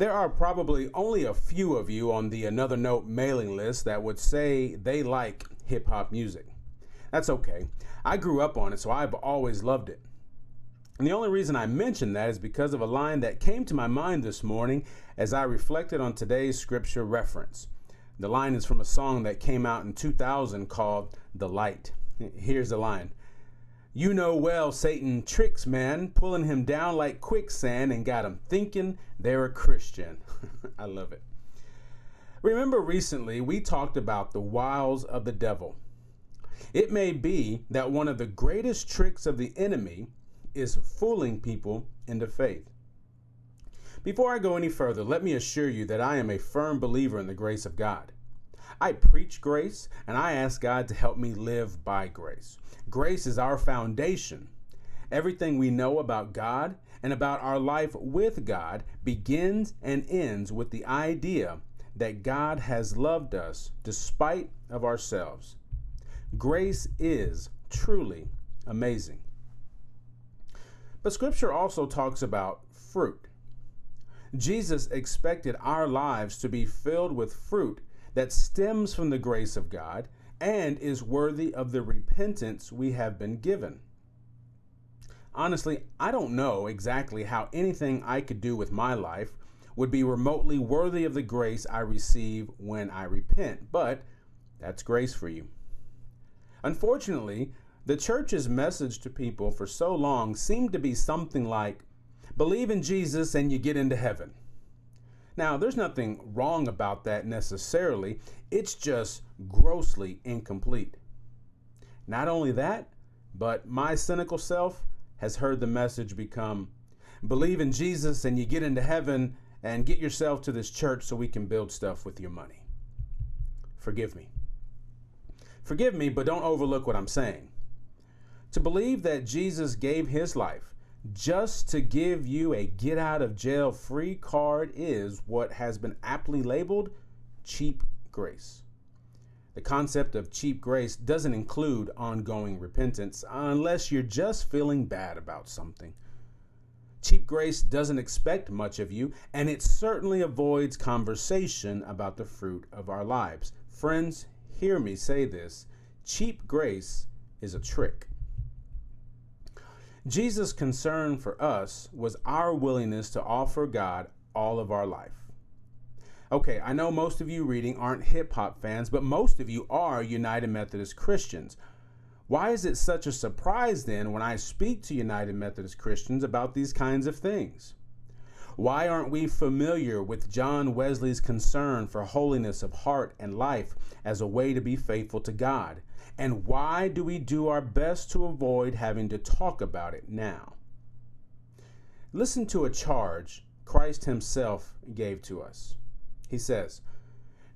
There are probably only a few of you on the Another Note mailing list that would say they like hip hop music. That's okay. I grew up on it, so I've always loved it. And the only reason I mention that is because of a line that came to my mind this morning as I reflected on today's scripture reference. The line is from a song that came out in 2000 called The Light. Here's the line You know well Satan tricks man, pulling him down like quicksand and got him thinking they're a Christian. I love it. Remember recently we talked about the wiles of the devil. It may be that one of the greatest tricks of the enemy is fooling people into faith. Before I go any further, let me assure you that I am a firm believer in the grace of God. I preach grace and I ask God to help me live by grace. Grace is our foundation. Everything we know about God and about our life with God begins and ends with the idea that God has loved us despite of ourselves. Grace is truly amazing. But scripture also talks about fruit. Jesus expected our lives to be filled with fruit that stems from the grace of God and is worthy of the repentance we have been given. Honestly, I don't know exactly how anything I could do with my life would be remotely worthy of the grace I receive when I repent, but that's grace for you. Unfortunately, the church's message to people for so long seemed to be something like believe in Jesus and you get into heaven. Now, there's nothing wrong about that necessarily, it's just grossly incomplete. Not only that, but my cynical self has heard the message become believe in Jesus and you get into heaven and get yourself to this church so we can build stuff with your money. Forgive me. Forgive me, but don't overlook what I'm saying. To believe that Jesus gave his life just to give you a get out of jail free card is what has been aptly labeled cheap grace. The concept of cheap grace doesn't include ongoing repentance unless you're just feeling bad about something. Cheap grace doesn't expect much of you, and it certainly avoids conversation about the fruit of our lives. Friends, hear me say this cheap grace is a trick. Jesus' concern for us was our willingness to offer God all of our life. Okay, I know most of you reading aren't hip hop fans, but most of you are United Methodist Christians. Why is it such a surprise then when I speak to United Methodist Christians about these kinds of things? Why aren't we familiar with John Wesley's concern for holiness of heart and life as a way to be faithful to God? And why do we do our best to avoid having to talk about it now? Listen to a charge Christ Himself gave to us. He says,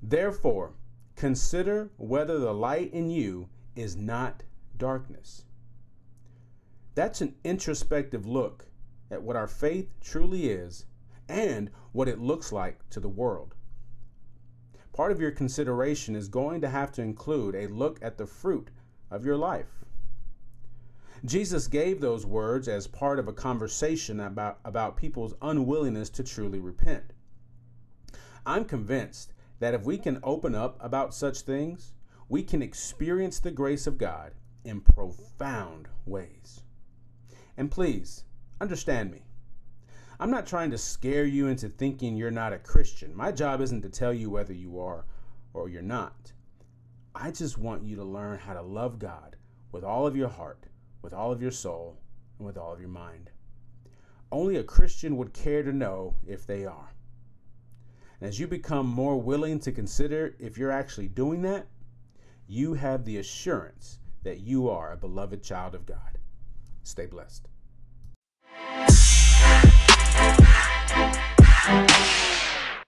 Therefore, consider whether the light in you is not darkness. That's an introspective look at what our faith truly is and what it looks like to the world part of your consideration is going to have to include a look at the fruit of your life. Jesus gave those words as part of a conversation about, about people's unwillingness to truly repent. I'm convinced that if we can open up about such things, we can experience the grace of God in profound ways. And please, understand me. I'm not trying to scare you into thinking you're not a Christian. My job isn't to tell you whether you are or you're not. I just want you to learn how to love God with all of your heart, with all of your soul, and with all of your mind. Only a Christian would care to know if they are. And as you become more willing to consider if you're actually doing that, you have the assurance that you are a beloved child of God. Stay blessed.